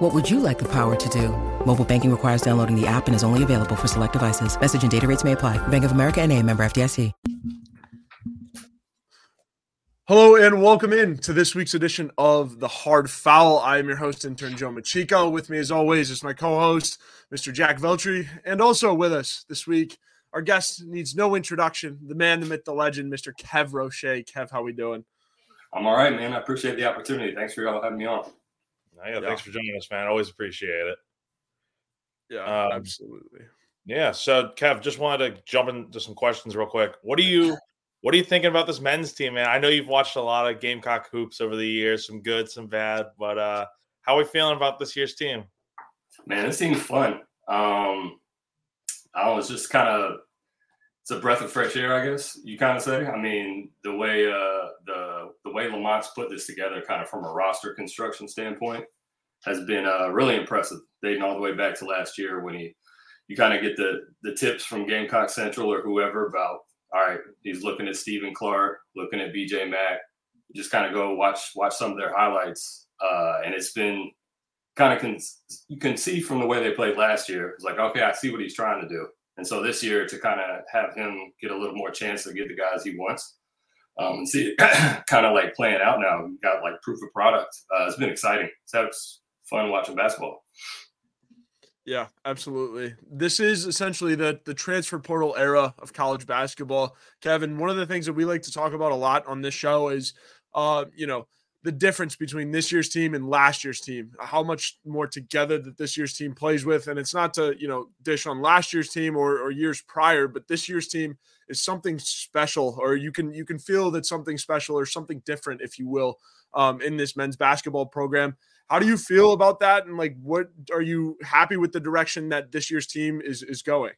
What would you like the power to do? Mobile banking requires downloading the app and is only available for select devices. Message and data rates may apply. Bank of America and a member FDIC. Hello and welcome in to this week's edition of The Hard Fowl. I am your host, intern Joe Macheca. With me, as always, is my co-host, Mr. Jack Veltri. And also with us this week, our guest needs no introduction, the man, the myth, the legend, Mr. Kev Roshé. Kev, how we doing? I'm all right, man. I appreciate the opportunity. Thanks for y'all having me on. Yeah, yeah, thanks for joining us, man. Always appreciate it. Yeah, um, absolutely. Yeah. So, Kev, just wanted to jump into some questions real quick. What do you what are you thinking about this men's team, man? I know you've watched a lot of Gamecock hoops over the years, some good, some bad, but uh how are we feeling about this year's team? Man, this team's fun. Um I was just kind of it's a breath of fresh air, I guess you kind of say. I mean, the way uh, the the way Lamont's put this together, kind of from a roster construction standpoint, has been uh, really impressive. Dating all the way back to last year when he you kind of get the the tips from Gamecock Central or whoever about all right, he's looking at Stephen Clark, looking at BJ Mack. Just kind of go watch watch some of their highlights, uh, and it's been kind of con- you can see from the way they played last year. It's like okay, I see what he's trying to do and so this year to kind of have him get a little more chance to get the guys he wants um, and see it kind of like playing out now. We got like proof of product. Uh, it's been exciting. So it's fun watching basketball. Yeah, absolutely. This is essentially the the transfer portal era of college basketball. Kevin, one of the things that we like to talk about a lot on this show is uh, you know, the difference between this year's team and last year's team, how much more together that this year's team plays with. And it's not to, you know, dish on last year's team or, or years prior, but this year's team is something special, or you can you can feel that something special or something different, if you will, um, in this men's basketball program. How do you feel about that? And like what are you happy with the direction that this year's team is is going?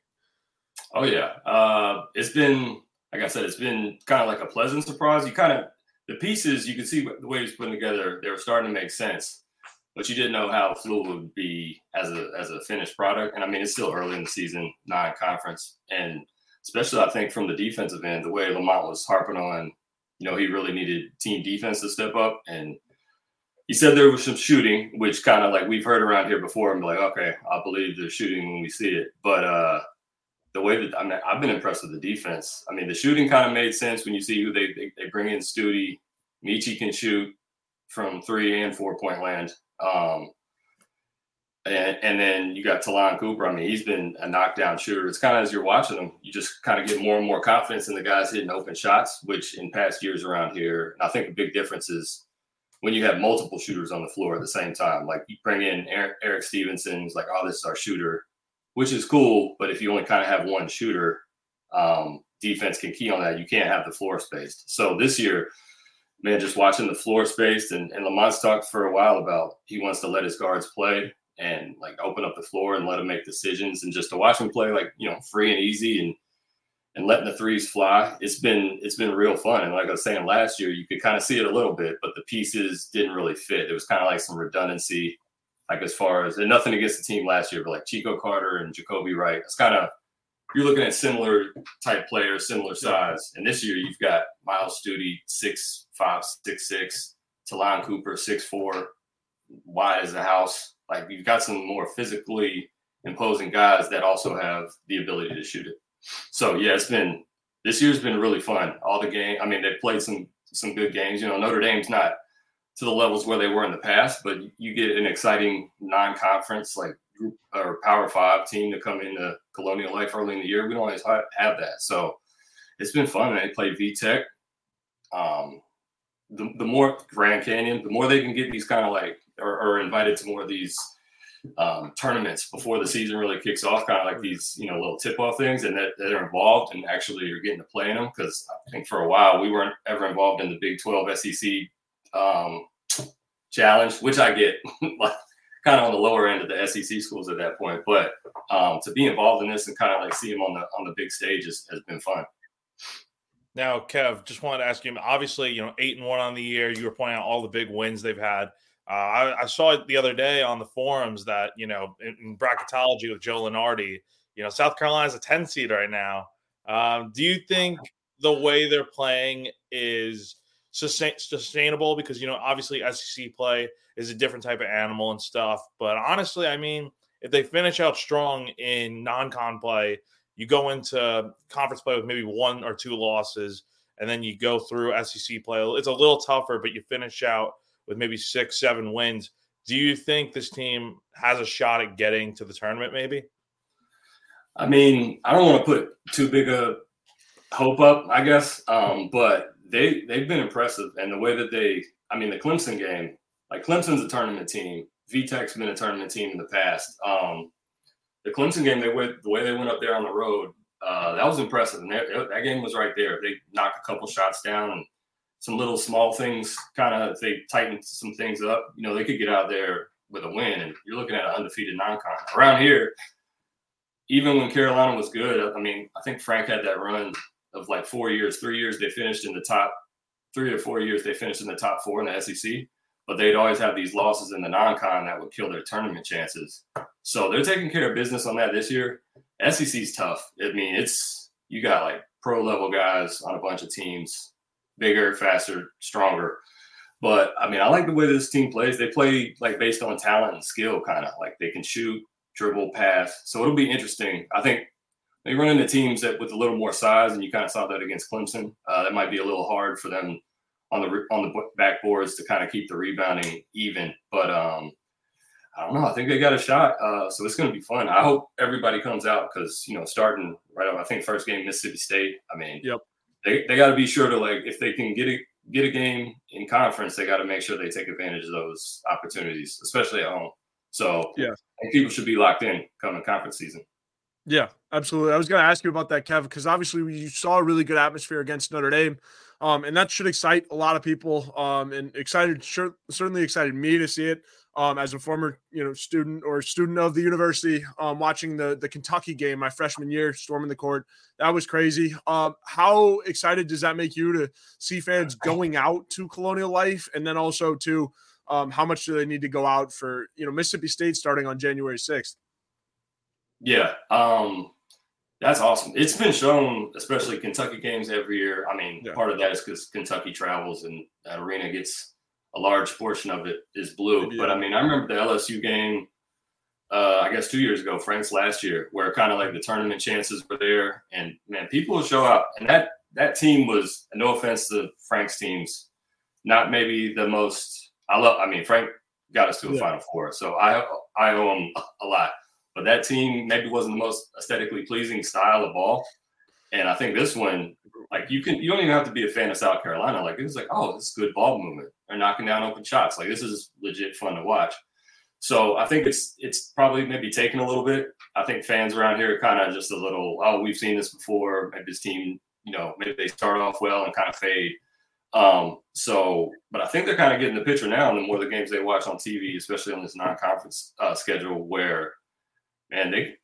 Oh yeah. Uh it's been like I said, it's been kind of like a pleasant surprise. You kind of the pieces you can see the way he's putting together, they were starting to make sense, but you didn't know how fluid would be as a as a finished product. And I mean, it's still early in the season, non-conference, and especially I think from the defensive end, the way Lamont was harping on, you know, he really needed team defense to step up, and he said there was some shooting, which kind of like we've heard around here before, and be like, okay, I believe there's shooting when we see it, but uh the way that I mean, I've been impressed with the defense. I mean, the shooting kind of made sense when you see who they they, they bring in. Stute, Meechie can shoot from three and four point land. Um, and, and then you got Ta'Lon Cooper. I mean, he's been a knockdown shooter. It's kind of as you're watching him, you just kind of get more and more confidence in the guys hitting open shots, which in past years around here, I think a big difference is when you have multiple shooters on the floor at the same time. Like you bring in Eric, Erik Stevenson, like, oh, this is our shooter which is cool. But if you only kind of have one shooter, um, defense can key on that. You can't have the floor spaced. So this year, man, just watching the floor spaced, and, and Lamont's talked for a while about he wants to let his guards play and like open up the floor and let them make decisions, and just to watch them play like you know free and easy and and letting the threes fly. It's been it's been real fun. And like I was saying last year, you could kind of see it a little bit, but the pieces didn't really fit. It was kind of like some redundancy like as far as and nothing against the team last year, but like Chico Carter and Jacoby Wright, it's kind of you're looking at similar type players, similar size. And this year you've got Myles Stute, six five, six six, Ta'Lon Cooper, six four, wide as a house. Like you've got some more physically imposing guys that also have the ability to shoot it. So yeah, it's been this year's been really fun. All the game, I mean, they played some some good games. You know, Notre Dame's not to the levels where they were in the past, but you get an exciting non-conference like group or Power Five team to come into Colonial Life early in the year. We don't always have that, so it's been fun. They play VTech. Um, the, the more Grand Canyon, the more they can get these kind of like or, or invited to more of these um, tournaments before the season really kicks off, kind of like these, you know, little tip off things, and that, that they're involved and actually are getting to play in them. Because I think for a while we weren't ever involved in the Big 12 SEC um, challenge, which I get like kind of on the lower end of the SEC schools at that point. But um, to be involved in this and kind of like see him on the on the big stage has, has been fun. Now, Kev, just wanted to ask you. Obviously, you know, eight and one on the year. You were pointing out all the big wins they've had. Uh, I, I, saw it the other day on the forums that you know in, in bracketology with Joe Lunardi. You know, South Carolina's a ten seed right now. Um, do you think the way they're playing is sustainable? Because you know, obviously, SEC play is a different type of animal and stuff. But honestly, I mean, if they finish out strong in non-con play, you go into conference play with maybe one or two losses, and then you go through SEC play. It's a little tougher, but you finish out with maybe six, seven wins. Do you think this team has a shot at getting to the tournament? Maybe. I mean, I don't want to put too big a hope up, I guess, um, but they they've been impressive, and the way that they, I mean, the Clemson game, like Clemson's a tournament team. VTech's been a tournament team in the past. Um, the Clemson game, they went the way they went up there on the road. Uh, that was impressive, and that, that game was right there. They knocked a couple shots down, and some little small things kind of they tightened some things up. You know, they could get out there with a win, and you're looking at an undefeated non-con around here. Even when Carolina was good, I mean, I think Frank had that run of like four years, three years they finished in the top, three or four years they finished in the top four in the SEC but they'd always have these losses in the non-con that would kill their tournament chances. So they're taking care of business on that this year. SEC's tough. I mean, it's you got like pro level guys on a bunch of teams, bigger, faster, stronger. But I mean, I like the way this team plays. They play like based on talent and skill, kind of like they can shoot, dribble, pass. So it'll be interesting. I think they run into teams that with a little more size, and you kind of saw that against Clemson. Uh, that might be a little hard for them on the on the backboards to kind of keep the rebounding even. But um, I don't know. I think they got a shot. Uh, so it's going to be fun. I hope everybody comes out because you know starting right. Up, I think first game Mississippi State. I mean, yep. They they got to be sure to like if they can get a get a game in conference, they got to make sure they take advantage of those opportunities, especially at home. So yeah, people should be locked in coming conference season. Yeah, absolutely. I was going to ask you about that, Kev, because obviously you saw a really good atmosphere against Notre Dame. Um, and that should excite a lot of people. Um, and excited, sure, certainly excited me to see it. Um, as a former, you know, student or student of the university, um, watching the the Kentucky game my freshman year, storming the court, that was crazy. Um, how excited does that make you to see fans going out to Colonial Life, and then also to um, how much do they need to go out for you know Mississippi State starting on January sixth? Yeah, um, that's awesome. It's been shown, especially Kentucky games every year. I mean, yeah. part of that is because Kentucky travels and that arena gets a large portion of it is blue. Yeah. But I mean, I remember the LSU game, uh, I guess two years ago, Frank's last year, where kind of like the tournament chances were there, and man, people would show up, and that that team was no offense to Frank's teams, not maybe the most. I love. I mean, Frank got us to a yeah. Final Four, so I I owe him a lot. But that team maybe wasn't the most aesthetically pleasing style of ball. And I think this one, like you can, you don't even have to be a fan of South Carolina. Like it's like, oh, this is good ball movement. They're knocking down open shots. Like this is legit fun to watch. So I think it's it's probably maybe taking a little bit. I think fans around here kind of just a little, oh, we've seen this before. Maybe this team, you know, maybe they start off well and kind of fade. Um, so, but I think they're kind of getting the picture now. And the more the games they watch on TV, especially on this non-conference uh, schedule, where man, they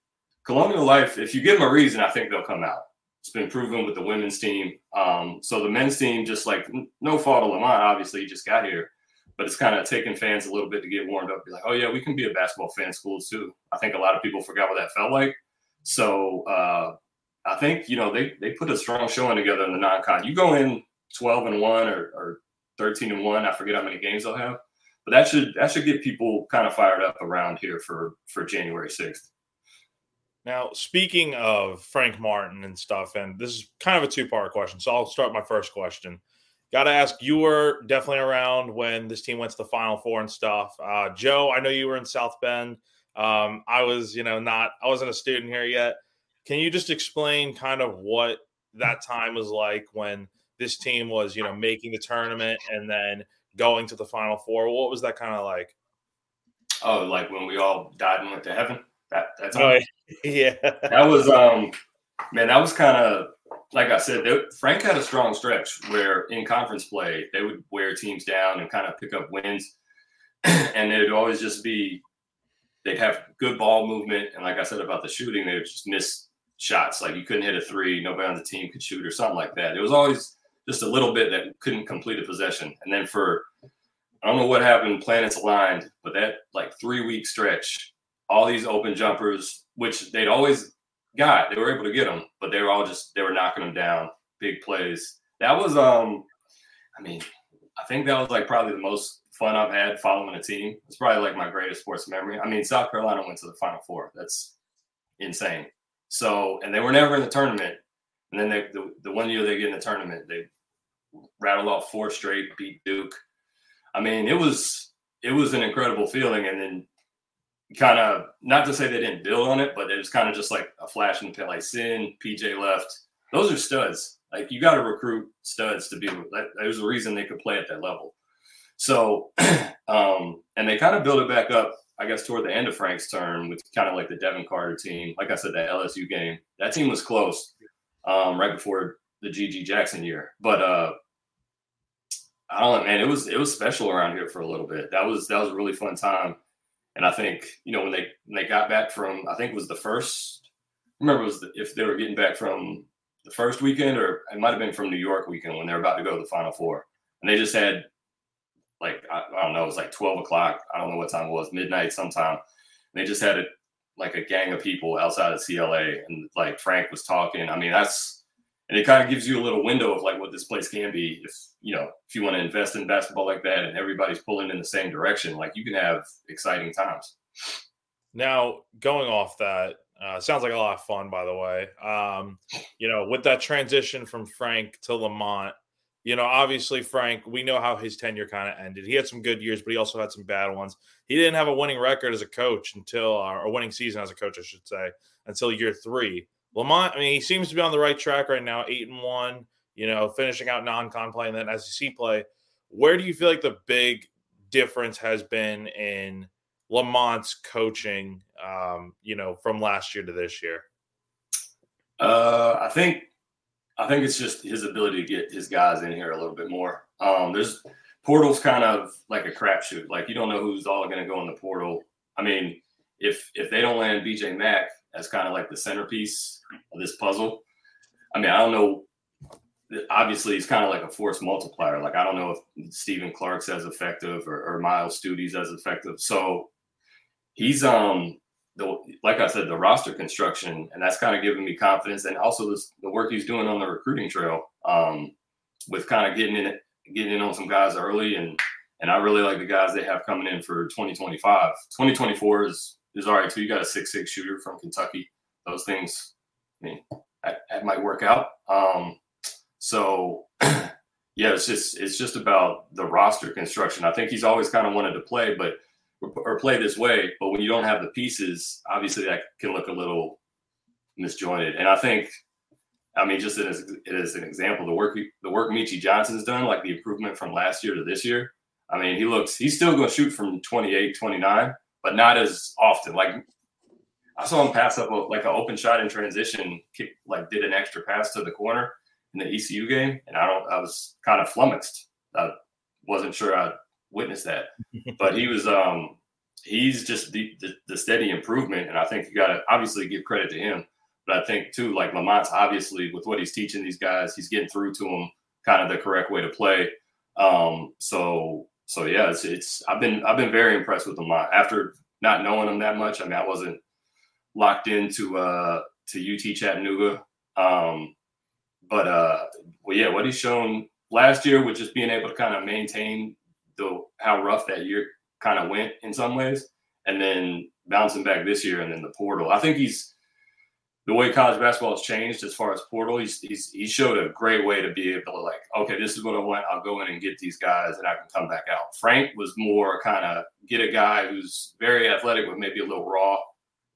Colonial Life, if you give them a reason, I think they'll come out. It's been proven with the women's team. Um, so the men's team, just like no fault of Lamont, obviously, he just got here, but it's kind of taking fans a little bit to get warmed up. Be like, oh yeah, we can be a basketball fan school too. I think a lot of people forgot what that felt like. So uh, I think you know they they put a strong showing together in the non-con. You go in twelve and one or, or thirteen and one. I forget how many games they'll have, but that should that should get people kind of fired up around here for for January sixth. Now, speaking of Frank Martin and stuff, and this is kind of a two part question. So I'll start my first question. Got to ask, you were definitely around when this team went to the Final Four and stuff. Uh, Joe, I know you were in South Bend. Um, I was, you know, not, I wasn't a student here yet. Can you just explain kind of what that time was like when this team was, you know, making the tournament and then going to the Final Four? What was that kind of like? Oh, like when we all died and went to heaven? That that's oh, yeah. Yeah, that was um man, that was kind of like I said, they, Frank had a strong stretch where in conference play they would wear teams down and kind of pick up wins, and it would always just be they'd have good ball movement, and like I said about the shooting, they would just miss shots. Like you couldn't hit a three, nobody on the team could shoot or something like that. It was always just a little bit that couldn't complete a possession. And then for I don't know what happened, planets aligned, but that like three week stretch, all these open jumpers, which they'd always got, they were able to get them, but they were all just they were knocking them down, big plays. That was um, I mean, I think that was like probably the most fun I've had following a team. It's probably like my greatest sports memory. I mean, South Carolina went to the Final Four. That's insane. So, and they were never in the tournament. And then they, the, the one year they get in the tournament, they rattled off four straight, beat Duke. I mean, it was it was an incredible feeling. And then kind of not to say they didn't build on it, but it was kind of just like a flash in the pan. Like Sin, PJ left. Those are studs. Like you got to recruit studs to be. That, there's a reason they could play at that level. So, um, and they kind of built it back up I guess toward the end of Frank's term with kind of like the Devin Carter team. Like I said, that LSU game, that team was close um, right before the GG Jackson year. But uh, I don't know, man. It was it was special around here for a little bit. That was that was a really fun time. And I think you know when they when they got back from I think it was the first. remember it was the, if they were getting back from the first weekend or it might have been from New York weekend when they were about to go to the Final Four, and they just had like I, I, don't know, it was like 12 o'clock. I don't know what time it was, midnight sometime. And they just had it like a gang of people outside of CLA, and like Frank was talking. I mean, that's and it kind of gives you a little window of like what this place can be if you know if you want to invest in basketball like that and everybody's pulling in the same direction like you can have exciting times now going off that uh, sounds like a lot of fun by the way um, you know with that transition from frank to lamont you know, obviously, Frank, we know how his tenure kind of ended. He had some good years, but he also had some bad ones. He didn't have a winning record as a coach until, or a winning season as a coach, I should say, until year three. Lamont, I mean, he seems to be on the right track right now, eight and one, you know, finishing out non con play and then SEC play. Where do you feel like the big difference has been in Lamont's coaching, um, you know, from last year to this year? Uh, I think I think it's just his ability to get his guys in here a little bit more. Um, there's portal's kind of like a crapshoot. Like you don't know who's all going to go in the portal. I mean, if if they don't land BJ Mack as kind of like the centerpiece of this puzzle, I mean, I don't know. Obviously, he's kind of like a force multiplier. Like I don't know if Stephen Clark's as effective or, or Myles Stute's as effective. So he's um the like I said, the roster construction, and that's kind of giving me confidence, and also this, the work he's doing on the recruiting trail, um, with kind of getting in getting in on some guys early, and and I really like the guys they have coming in for 2025. 2024 is is all right too. You got a six six shooter from Kentucky. Those things, I mean, that, might work out. Um, so yeah, it's just it's just about the roster construction. I think he's always kind of wanted to play, but or play this way. But when you don't have the pieces, obviously that can look a little misjointed. And I think, I mean, just as, as an example, the work the work Meechie Johnson's done, like the improvement from last year to this year. I mean, he looks he's still going to shoot from 28, 29, but not as often. Like I saw him pass up a, like an open shot in transition, kick, like did an extra pass to the corner in the ECU game, and I don't. I was kind of flummoxed. I wasn't sure I witnessed that. but he was um he's just the, the, the steady improvement, and I think you got to obviously give credit to him. But I think too, like Lamont's obviously with what he's teaching these guys, he's getting through to them kind of the correct way to play. Um, so so yeah, it's it's I've been I've been very impressed with Lamont after not knowing him that much. I mean, I wasn't locked into uh to UT Chattanooga. Um, but uh, well, yeah, what he's shown last year with just being able to kind of maintain the how rough that year kind of went in some ways, and then bouncing back this year and then the portal. I think he's the way college basketball has changed as far as portal. He's, he's he showed a great way to be able to like, okay, this is what I want. I'll go in and get these guys, and I can come back out. Frank was more kind of get a guy who's very athletic but maybe a little raw,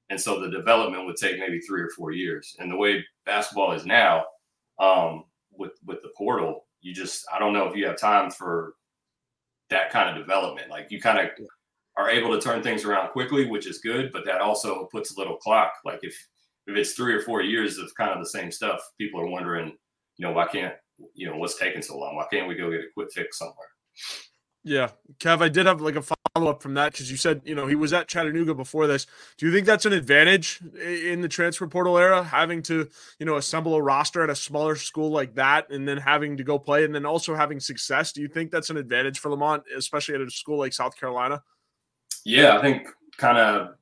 and so the development would take maybe three or four years. And the way basketball is now, um, with with the portal, you just I don't know if you have time for that kind of development. Like you kind of are able to turn things around quickly, which is good, but that also puts a little clock. Like if if it's three or four years of kind of the same stuff, people are wondering, you know, why can't you know what's taking so long? Why can't we go get a quick fix somewhere? Yeah, Kev, I did have like a follow up from that because you said you know he was at Chattanooga before this. Do you think that's an advantage in the transfer portal era, having to you know assemble a roster at a smaller school like that, and then having to go play, and then also having success? Do you think that's an advantage for Lamont, especially at a school like South Carolina? Yeah, I think kind of.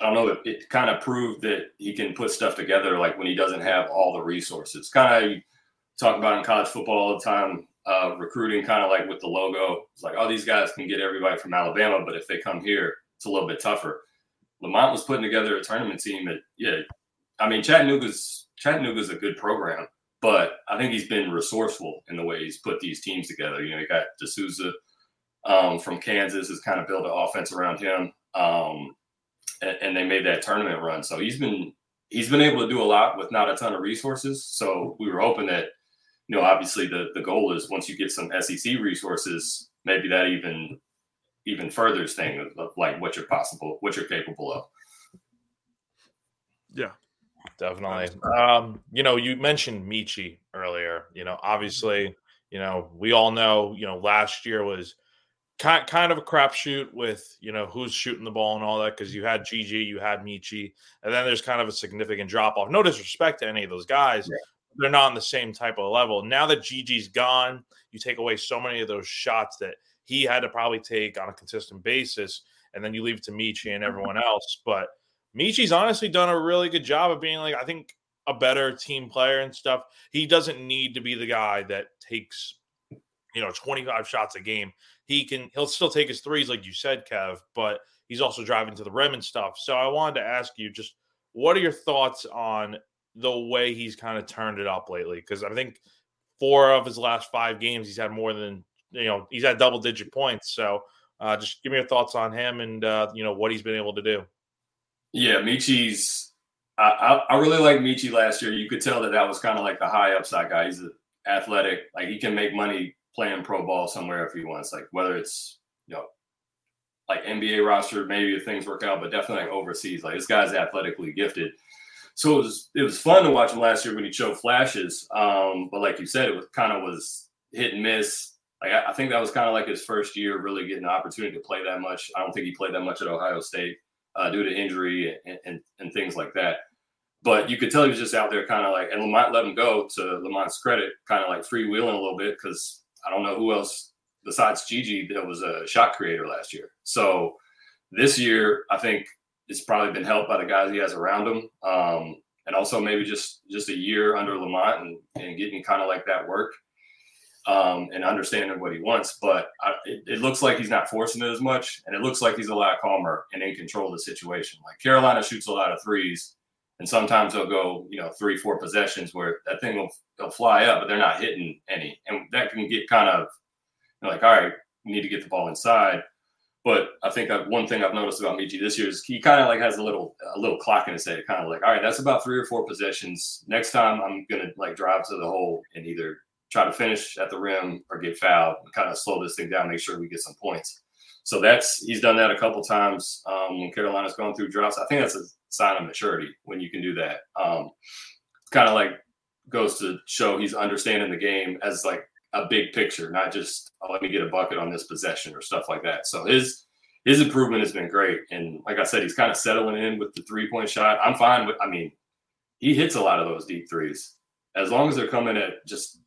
I don't know. It, it kind of proved that he can put stuff together, like when he doesn't have all the resources. Kind of talk about in college football all the time uh, recruiting kind of like with the logo. It's like, oh, these guys can get everybody from Alabama, but if they come here, it's a little bit tougher. Lamont was putting together a tournament team that, yeah, I mean, Chattanooga's Chattanooga's a good program, but I think he's been resourceful in the way he's put these teams together. You know, you got De Sousa um, from Kansas has kind of built an offense around him, um, and, and they made that tournament run. So he's been he's been able to do a lot with not a ton of resources. So we were hoping that you know, obviously the the goal is once you get some SEC resources, maybe that even even furthers thing of, of like what you're possible, what you're capable of. Yeah, definitely. Um, you know, you mentioned Meechie earlier. You know, obviously, you know, we all know, you know, last year was kind kind of a crapshoot with you know who's shooting the ball and all that because you had GG, you had Meechie, and then there's kind of a significant drop off. No disrespect to any of those guys, yeah they're not on the same type of level. Now that GG's gone, you take away so many of those shots that he had to probably take on a consistent basis, and then you leave it to Meechie and mm-hmm. everyone else. But Meechie's honestly done a really good job of being like, I think, a better team player and stuff. He doesn't need to be the guy that takes, you know, 25 shots a game. He can, he'll still take his threes, like you said, Kev, but he's also driving to the rim and stuff. So I wanted to ask you just what are your thoughts on the way he's kind of turned it up lately. Because I think four of his last five games, he's had more than you know, he's had double digit points. So uh, just give me your thoughts on him and uh, you know what he's been able to do. Yeah, Meechie's. I, I, I really like Meechie last year. You could tell that that was kind of like the high upside guy. He's athletic, like he can make money playing pro ball somewhere if he wants. Like whether it's you know like NBA roster, maybe if things work out, but definitely like overseas. Like this guy's athletically gifted so it was it was fun to watch him last year when he showed flashes. Um, but like you said, it was kind of was hit and miss. Like I, I think that was kind of like his first year really getting an opportunity to play that much. I don't think he played that much at Ohio State uh, due to injury and, and, and things like that. But you could tell he was just out there kind of like, and Lamont let him go to Lamont's credit, kind of like freewheeling a little bit because I don't know who else besides GG that was a shot creator last year. So this year, I think it's probably been helped by the guys he has around him. Um, and also maybe just just a year under Lamont and, and getting kind of like that work um, and understanding what he wants. But I, it, it, looks like he's not forcing it as much, and it looks like he's a lot calmer and in control of the situation. Like Carolina shoots a lot of threes, and sometimes they'll go, you know, three, four possessions where that thing will they'll fly up, but they're not hitting any, and that can get kind of you know, like, all right, we need to get the ball inside. But I think I've, one thing I've noticed about Meechie this year is he kind of like has a little a little clock in his head, kind of like, all right, that's about three or four possessions. Next time I'm gonna like drive to the hole and either try to finish at the rim or get fouled and kind of slow this thing down, make sure we get some points. So that's he's done that a couple times um, when Carolina's gone through droughts. I think that's a sign of maturity when you can do that. Um, kind of like goes to show he's understanding the game as like a big picture, not just oh, let me get a bucket on this possession or stuff like that. So his his improvement has been great, and like I said, he's kind of settling in with the three point shot. I'm fine with. I mean, he hits a lot of those deep threes as long as they're coming at just.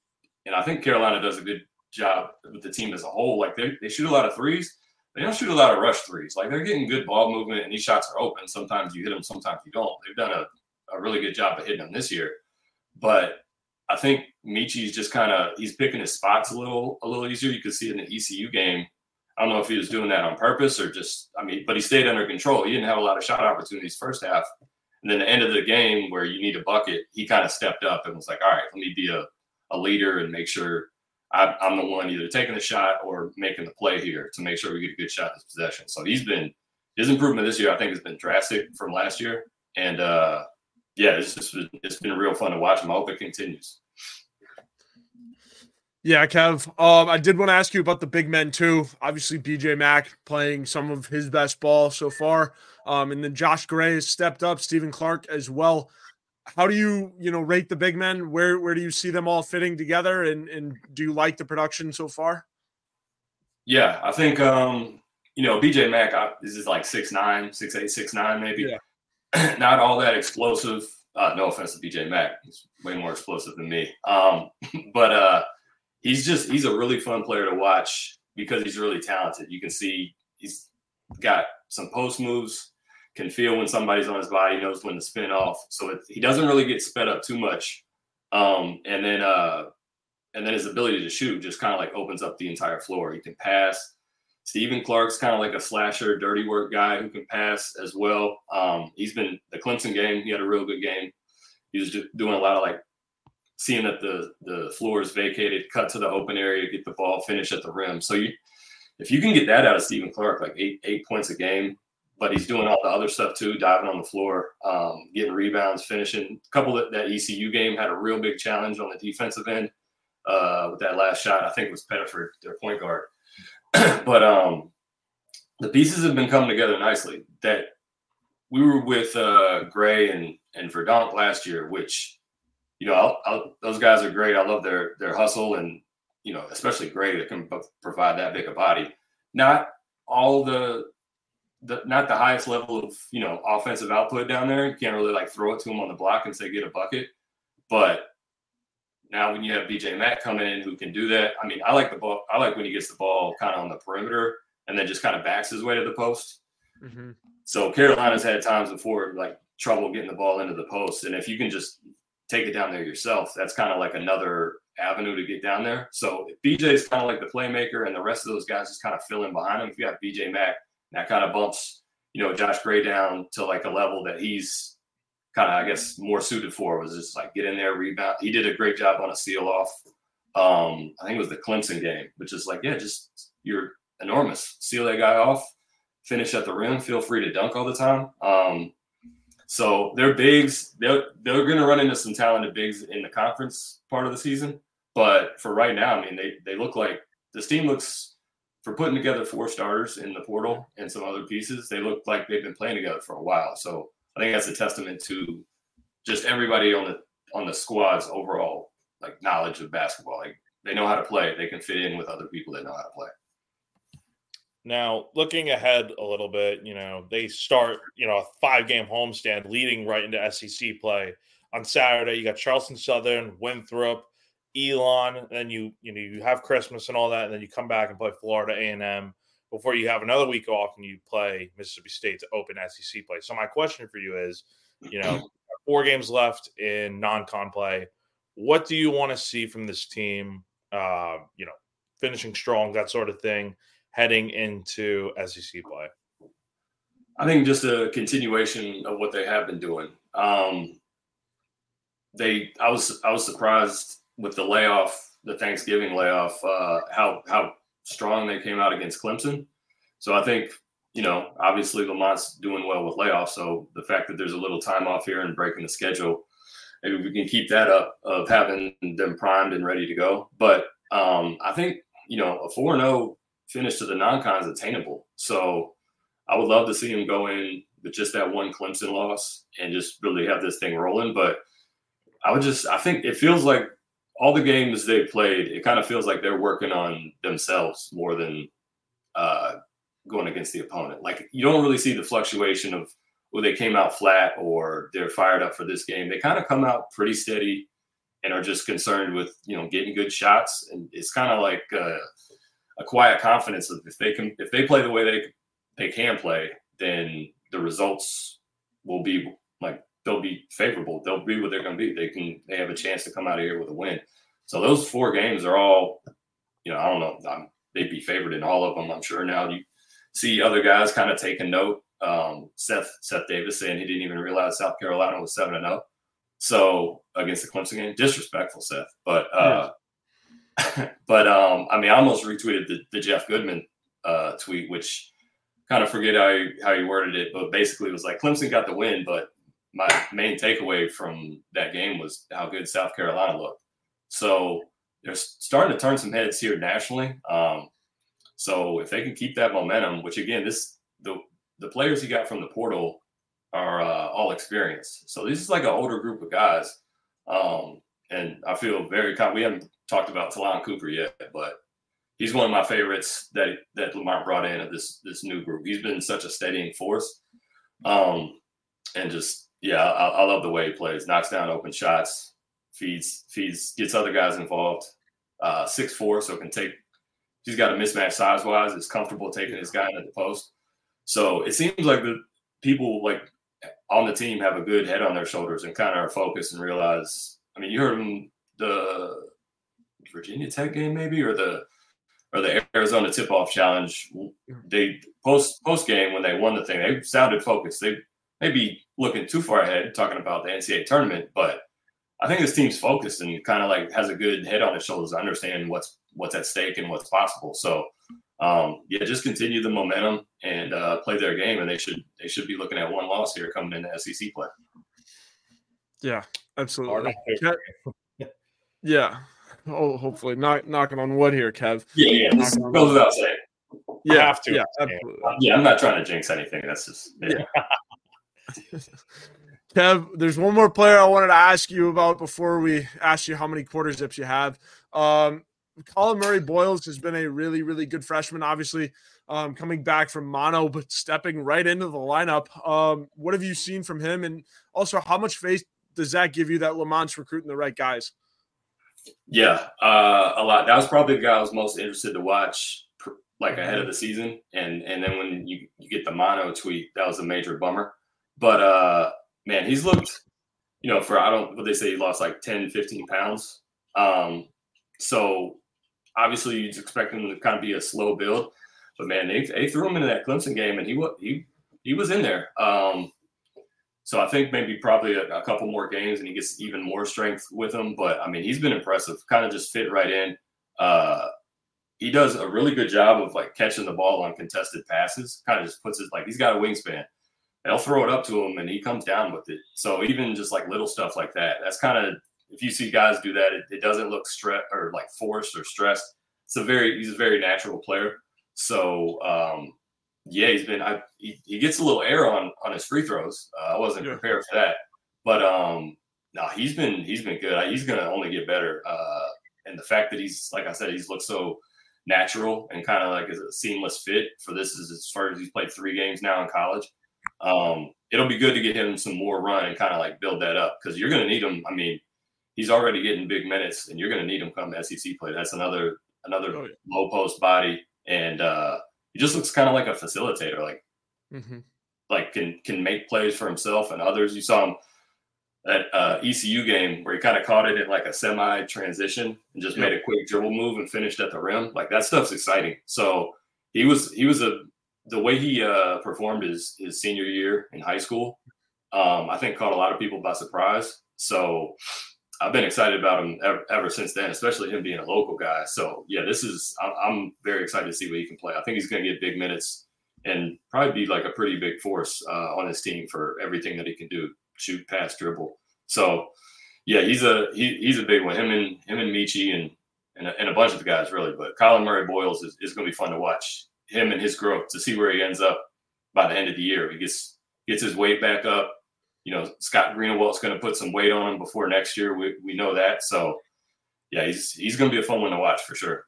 And I think Carolina does a good job with the team as a whole. Like they they shoot a lot of threes. They don't shoot a lot of rush threes. Like they're getting good ball movement, and these shots are open. Sometimes you hit them, sometimes you don't. They've done a, a really good job of hitting them this year. But I think Meechie's just kind of he's picking his spots a little a little easier. You could see in the ECU game. I don't know if he was doing that on purpose or just I mean, but he stayed under control. He didn't have a lot of shot opportunities first half. And then the end of the game where you need a bucket, he kind of stepped up and was like, all right, let me be a, a leader and make sure I, am the one either taking the shot or making the play here to make sure we get a good shot this possession. So he's been his improvement this year, I think, has been drastic from last year. And uh yeah, it's just it's been real fun to watch him. I hope it continues. Yeah, Kev. Um, I did want to ask you about the big men too. Obviously, BJ Mack playing some of his best ball so far. Um, and then Josh Gray has stepped up, Stephen Clark as well. How do you, you know, rate the big men? Where where do you see them all fitting together? And and do you like the production so far? Yeah, I think um, you know BJ Mack is like six nine, six eight, six nine maybe. Yeah. Not all that explosive. Uh, no offense to BJ Mack, he's way more explosive than me. Um, but uh, he's just he's a really fun player to watch because he's really talented. You can see he's got some post moves, can feel when somebody's on his body, knows when to spin off. So it, he doesn't really get sped up too much. Um, and then uh, and then his ability to shoot just kind of like opens up the entire floor. He can pass. Stephen Clark's kind of like a slasher, dirty work guy who can pass as well. Um, he's been the Clemson game. He had a real good game. He was doing a lot of like seeing that the the floor is vacated, cut to the open area, get the ball, finish at the rim. So you, if you can get that out of Stephen Clark, like eight eight points a game, but he's doing all the other stuff too, diving on the floor, um, getting rebounds, finishing. A couple of that ECU game had a real big challenge on the defensive end uh, with that last shot. I think it was Pettiford, their point guard. but um, the pieces have been coming together nicely. That we were with uh, Gray and and Verdonk last year, which you know, I'll, I'll, those guys are great. I love their their hustle and you know, especially Gray that can provide that big a body. Not all the the not the highest level of you know offensive output down there. You can't really like throw it to him on the block and say get a bucket. But now when you have BJ Mack coming in who can do that, I mean, I like the ball. I like when he gets the ball kind of on the perimeter and then just kind of backs his way to the post. Mm-hmm. So Carolina's had times before like trouble getting the ball into the post, and if you can just take it down there yourself. That's kind of like another avenue to get down there. So BJ is kind of like the playmaker, and the rest of those guys just kind of fill in behind him. If you have BJ Mack, that kind of bumps, you know, Josh Gray down to like a level that he's kind of, I guess, more suited for. Was just like get in there, rebound. He did a great job on a seal off. Um, I think it was the Clemson game, which is like, yeah, just you're enormous. Seal that guy off, finish at the rim. Feel free to dunk all the time. Um, so their bigs, they're they're going to run into some talented bigs in the conference part of the season. But for right now, I mean, they they look like this team looks for putting together four starters in the portal and some other pieces. They look like they've been playing together for a while. So I think that's a testament to just everybody on the on the squad's overall like knowledge of basketball. Like they know how to play. They can fit in with other people that know how to play. Now, looking ahead a little bit, you know, they start, you know, a five game homestand leading right into SEC play. On Saturday, you got Charleston Southern, Winthrop, Elon, and then you, you know, you have Christmas and all that, and then you come back and play Florida A&M before you have another week off and you play Mississippi State to open SEC play. So my question for you is, you know, four games left in non-con play. What do you want to see from this team? Uh, you know, finishing strong, that sort of thing heading into SEC play? I think just a continuation of what they have been doing. Um, they, I was, I was surprised with the layoff, the Thanksgiving layoff, uh, how how strong they came out against Clemson. So I think you know, obviously Lamont's doing well with layoffs. So the fact that there's a little time off here and breaking the schedule, maybe we can keep that up of having them primed and ready to go. But um, I think you know a four zero oh finish to the non-con is attainable. So I would love to see him go in with just that one Clemson loss and just really have this thing rolling. But I would just I think it feels like all the games they played, it kind of feels like they're working on themselves more than uh, going against the opponent. Like you don't really see the fluctuation of well, they came out flat or they're fired up for this game. They kind of come out pretty steady and are just concerned with you know getting good shots. And it's kind of like uh, a quiet confidence of if they can if they play the way they they can play, then the results will be like they'll be favorable. They'll be what they're going to be. They can they have a chance to come out of here with a win. So those four games are all, you know, I don't know. I'm, they'd be favored in all of them. I'm sure now you see other guys kind of taking note. Um, Seth Seth Davis saying he didn't even realize South Carolina was seven and zero. Oh. So against the Clemson game, disrespectful, Seth. But uh, but um, I mean, I almost retweeted the, the Jeff Goodman uh, tweet, which kind of forget how you, how you worded it, but basically it was like Clemson got the win, but my main takeaway from that game was how good South Carolina looked. So they're starting to turn some heads here nationally. Um, so if they can keep that momentum, which again, this the the players he got from the portal are uh, all experienced. So this is like an older group of guys. Um, and I feel very confident. We haven't talked about Ta'Lon Cooper yet, but he's one of my favorites that that Lamont brought in of this this new group. He's been such a steadying force, um, and just yeah, I, I love the way he plays. Knocks down open shots, feeds feeds, gets other guys involved. Uh, six four, so can take. He's got a mismatch size wise. Is comfortable taking his guy into the post. So it seems like the people like on the team have a good head on their shoulders and kind of are focused and realize. I mean, you heard him the Virginia Tech game maybe or the or the Arizona tip off challenge. They post post game when they won the thing, they sounded focused. They may be looking too far ahead talking about the NCAA tournament, but I think this team's focused and kind of like has a good head on its shoulders, understand what's what's at stake and what's possible. So um, yeah, just continue the momentum and uh, play their game, and they should they should be looking at one loss here coming into SEC play. Yeah, absolutely. yeah. Oh, hopefully, not knocking on wood here, Kev. Yeah, yeah. This goes without saying. Yeah, have to. Yeah, absolutely. Yeah, I'm not trying to jinx anything. That's just yeah. Kev, there's one more player I wanted to ask you about before we ask you how many quarter zips you have. Um, Collin Murray Boyles has been a really, really good freshman, obviously um, coming back from mono, but stepping right into the lineup. Um, what have you seen from him? And also, how much faith does that give you that Lamont's recruiting the right guys? Yeah, uh, a lot. That was probably the guy I was most interested to watch, like ahead of the season. And and then when you, you get the mono tweet, that was a major bummer. But uh, man, he's looked, you know, for I don't what they say he lost like 10, 15 pounds. Um, so obviously you'd expect him to kind of be a slow build, but man, they, they threw him into that Clemson game and he was he he was in there. Um, so I think maybe probably a, a, couple more games and he gets even more strength with him. But I mean, he's been impressive. Kind of just fit right in. Uh, he does a really good job of like catching the ball on contested passes. Kind of just puts it like he's got a wingspan. They'll throw it up to him and he comes down with it. So even just like little stuff like that, that's kind of if you see guys do that, it, it doesn't look stress or like forced or stressed. It's a very he's a very natural player. So um, yeah, he's been I, he, he gets a little air on on his free throws. Uh, I wasn't yeah. prepared for that, but um, no, he's been he's been good. He's gonna only get better. Uh, and the fact that he's like I said, he's looked so natural and kind of like a seamless fit for this is as far as he's played three games now in college. Um, it'll be good to get him some more run and kind of like build that up because you're going to need him. I mean, he's already getting big minutes, and you're going to need him come SEC play. That's another another oh, yeah. low post body, and uh, he just looks kind of like a facilitator, like mm-hmm. like can can make plays for himself and others. You saw him at uh, ECU game where he kind of caught it in like a semi transition and just made a quick dribble move and finished at the rim. Like that stuff's exciting. So he was he was a the way he uh, performed his his senior year in high school. Um, I think caught a lot of people by surprise. So I've been excited about him ever, ever, since then, especially him being a local guy. So yeah, this is I'm very excited to see what he can play. I think he's going to get big minutes and probably be like a pretty big force uh, on his team for everything that he can do, shoot, pass, dribble. So yeah, he's a he, he's a big one. Him and him and Meechie and and a, and a bunch of the guys really. But Collin Murray Boyles is, is going to be fun to watch him and his growth to see where he ends up by the end of the year. He gets gets his weight back up you know, Scott Greenawalt's going to put some weight on him before next year. We, we know that. So, yeah, he's he's going to be a fun one to watch for sure.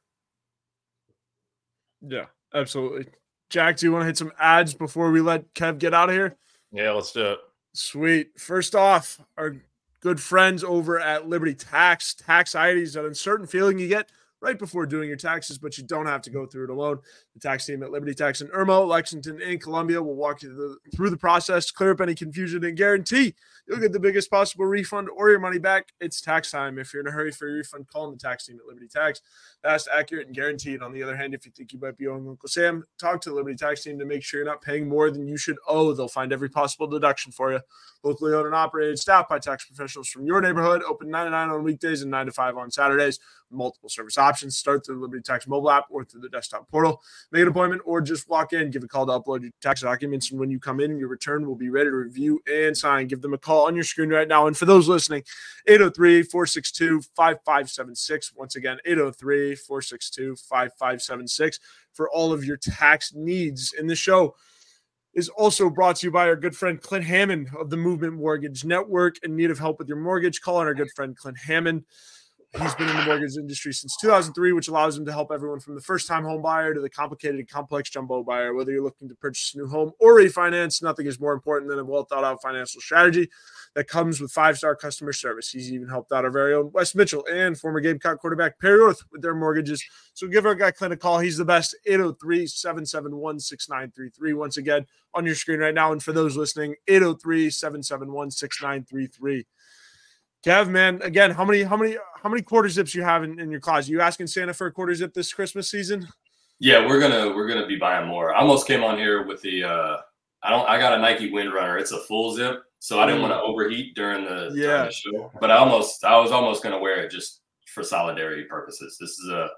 Yeah, absolutely. Jack, do you want to hit some ads before we let Kev get out of here? Yeah, let's do it. Sweet. First off, our good friends over at Liberty Tax. Taxiety is an uncertain feeling you get right before doing your taxes, but you don't have to go through it alone. The tax team at Liberty Tax in Irmo, Lexington, and Columbia will walk you through the process, clear up any confusion, and guarantee you'll get the biggest possible refund or your money back. It's tax time. If you're in a hurry for your refund, call the tax team at Liberty Tax. Fast, accurate, and guaranteed. On the other hand, if you think you might be owing Uncle Sam, talk to the Liberty Tax team to make sure you're not paying more than you should owe. They'll find every possible deduction for you. Locally owned and operated, staffed by tax professionals from your neighborhood. Open 9 to 9 on weekdays and 9 to 5 on Saturdays. Multiple service options. Start through the Liberty Tax mobile app or through the desktop portal. Make an appointment or just walk in. Give a call to upload your tax documents. And when you come in, your return will be ready to review and sign. Give them a call on your screen right now. And for those listening, 803 462 5576. Once again, 803 462 5576 for all of your tax needs. In the show, is also brought to you by our good friend Clint Hammond of the Movement Mortgage Network. In need of help with your mortgage, call on our good friend Clint Hammond. He's been in the mortgage industry since 2003, which allows him to help everyone from the first time home buyer to the complicated and complex jumbo buyer. Whether you're looking to purchase a new home or refinance, nothing is more important than a well thought out financial strategy that comes with five star customer service. He's even helped out our very own Wes Mitchell and former Gamecock quarterback Perry Orth with their mortgages. So give our guy Clint a call. He's the best 803 771 6933. Once again, on your screen right now. And for those listening, 803 771 6933. Kev, man, again, how many, how many, how many quarter zips you have in, in your closet? You asking Santa for a quarter zip this Christmas season? Yeah, we're gonna we're gonna be buying more. I almost came on here with the uh I don't I got a Nike Windrunner. It's a full zip, so I didn't want to overheat during the, yeah. during the show. But I almost I was almost gonna wear it just for solidarity purposes. This is a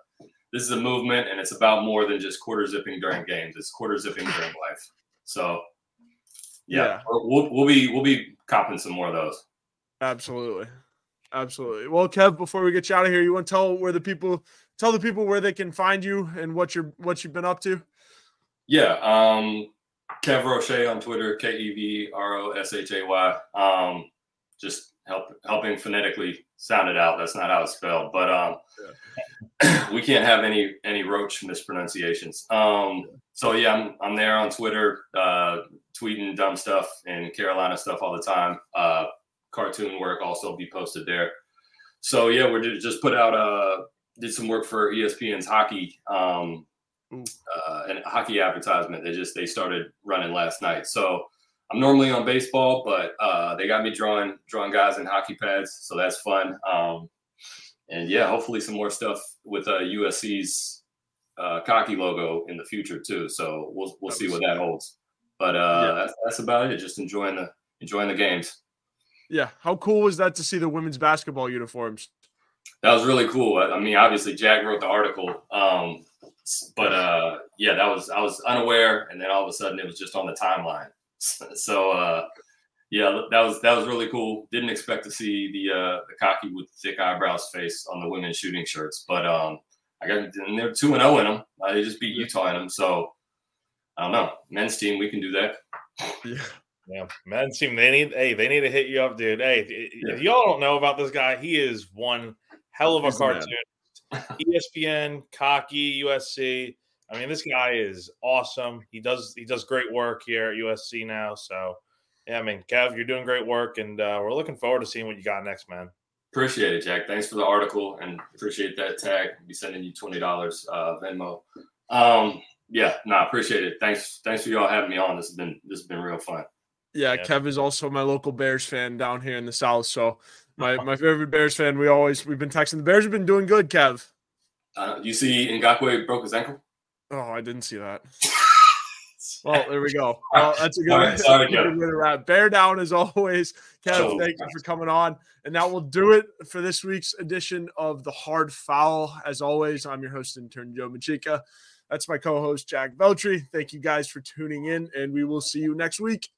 this is a movement and it's about more than just quarter zipping during games. It's quarter zipping during life. So yeah, Yeah. We'll, we'll be we'll be copping some more of those. Absolutely. Absolutely. Well, Kev, before we get you out of here, you want to tell where the people tell the people where they can find you and what you're what you've been up to? Yeah, um, Kev Roshé on Twitter, K E V R O S H A Y. Um, just help helping phonetically sound it out. That's not how it's spelled, but um, we can't have any any Roach mispronunciations. Um, so yeah, I'm I'm there on Twitter, uh, tweeting dumb stuff and Carolina stuff all the time. Uh, cartoon work also be posted there. So yeah, we did just put out uh did some work for ESPN's hockey um uh and hockey advertisement. They just they started running last night. So I'm normally on baseball, but uh they got me drawing drawing guys in hockey pads, so that's fun. Um and yeah, hopefully some more stuff with uh USC's uh cocky logo in the future too. So we'll we'll see what that holds. But uh Yeah. that's that's about it. Just enjoying the enjoying the games. Yeah. How cool was that to see the women's basketball uniforms? That was really cool. I I mean, obviously Jack wrote the article, um, but uh, yeah, that was I was unaware, and then all of a sudden it was just on the timeline. So uh, yeah, that was that was really cool. Didn't expect to see the uh, the cocky with thick eyebrows face on the women's shooting shirts, but um, I got and they're two and zero in them. Uh, they just beat Utah in them, so I don't know. Men's team, we can do that. Yeah. Yeah, men's team. They need. Hey, they need to hit you up, dude. Hey, if- y'all don't know about this guy, he is one hell of a cartoon. ESPN, cocky, USC. I mean, this guy is awesome. He does he does great work here at USC now. So, yeah, I mean, Kev, you're doing great work, and uh, we're looking forward to seeing what you got next, man. Appreciate it, Jack. Thanks for the article and appreciate that tag. I'll be sending you twenty dollars uh, Venmo. Um, yeah, no, I appreciate it. Thanks, thanks for y'all having me on. This has been this has been real fun. Yeah, Yeah. Kev is also my local Bears fan down here in the South. So my my favorite Bears fan. We always we've been texting. The Bears have been doing good, Kev. Uh, you see, Ngakwe broke his ankle. Oh, I didn't see that. Well, there we go. Well, that's a good, All right, sorry, that's a good way to wrap. Bear down as always. Kev, So- thank you for coming on. And that will do it for this week's edition of The Hard Fowl. As always, I'm your host and intern, Joe Macheca. That's my co host, Jack Veltri. Thank you guys for tuning in, and we will see you next week.